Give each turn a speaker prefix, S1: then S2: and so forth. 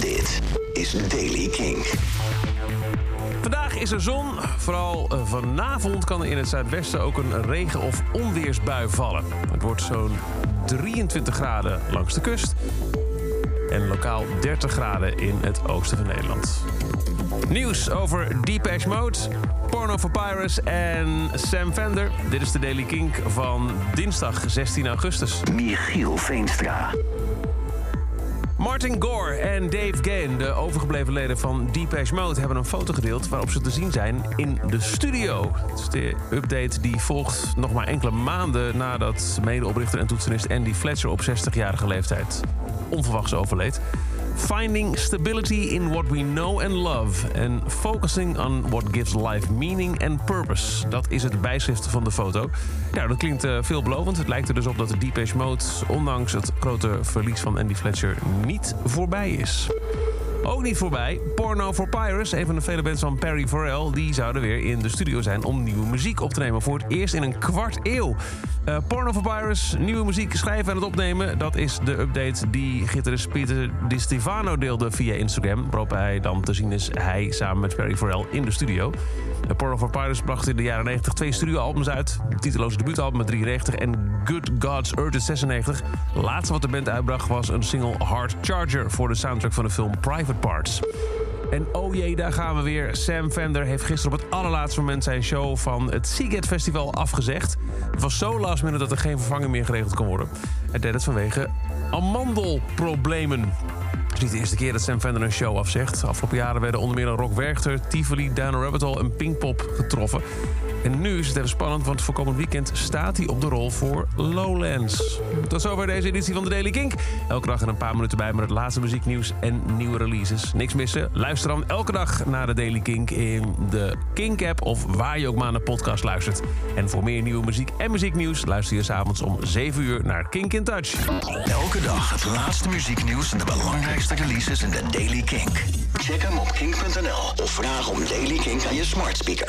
S1: Dit is Daily King.
S2: Vandaag is er zon. Vooral eh, vanavond kan er in het zuidwesten ook een regen- of onweersbui vallen. Het wordt zo'n 23 graden langs de kust. En lokaal 30 graden in het oosten van Nederland. Nieuws over Deepesh Mode, Porno for Pirates en Sam Fender. Dit is de Daily Kink van dinsdag 16 augustus.
S1: Michiel Veenstra.
S2: Martin Gore en Dave Gain, de overgebleven leden van Deepesh Mode... hebben een foto gedeeld waarop ze te zien zijn in de studio. Het de update die volgt nog maar enkele maanden... nadat medeoprichter en toetsenist Andy Fletcher op 60-jarige leeftijd onverwachts overleed. Finding stability in what we know and love. And focusing on what gives life meaning and purpose. Dat is het bijschrift van de foto. Nou, dat klinkt uh, veelbelovend. Het lijkt er dus op dat de Deepesh Mode... ondanks het grote verlies van Andy Fletcher niet voorbij is. Ook niet voorbij. Porno for Pirates, een van de vele bands van Perry Farrell... die zouden weer in de studio zijn om nieuwe muziek op te nemen. Voor het eerst in een kwart eeuw. Uh, Porno for Pirates, nieuwe muziek schrijven en het opnemen. Dat is de update die gitarist Peter Di Stefano deelde via Instagram. Waarop hij dan te zien is, hij samen met Perry Farrell in de studio. Uh, Porno for Pirates bracht in de jaren 90 twee studioalbums uit. Titeloze debuutalbum met 93 en Good God's Earth in 96. Het laatste wat de band uitbracht was een single Hard Charger... voor de soundtrack van de film Private Parts. En oh jee, daar gaan we weer. Sam Fender heeft gisteren op het allerlaatste moment zijn show van het Seagate Festival afgezegd. Het was zo last minute dat er geen vervanging meer geregeld kon worden. Hij deed het vanwege amandelproblemen. Het is niet de eerste keer dat Sam Fender een show afzegt. Afgelopen jaren werden onder meer Rock Werchter, Tivoli, Down Rabbit Hole en Pinkpop getroffen. En nu is het even spannend, want voor komend weekend staat hij op de rol voor Lowlands. Tot zover deze editie van de Daily Kink. Elke dag er een paar minuten bij met het laatste muzieknieuws en nieuwe releases. Niks missen. Luister dan elke dag naar de Daily Kink in de Kink-app... of waar je ook maar naar podcast luistert. En voor meer nieuwe muziek en muzieknieuws... luister je s'avonds om 7 uur naar Kink in Touch.
S1: Elke dag het laatste muzieknieuws en de belangrijkste releases in de Daily Kink. Check hem op kink.nl of vraag om Daily Kink aan je smart speaker.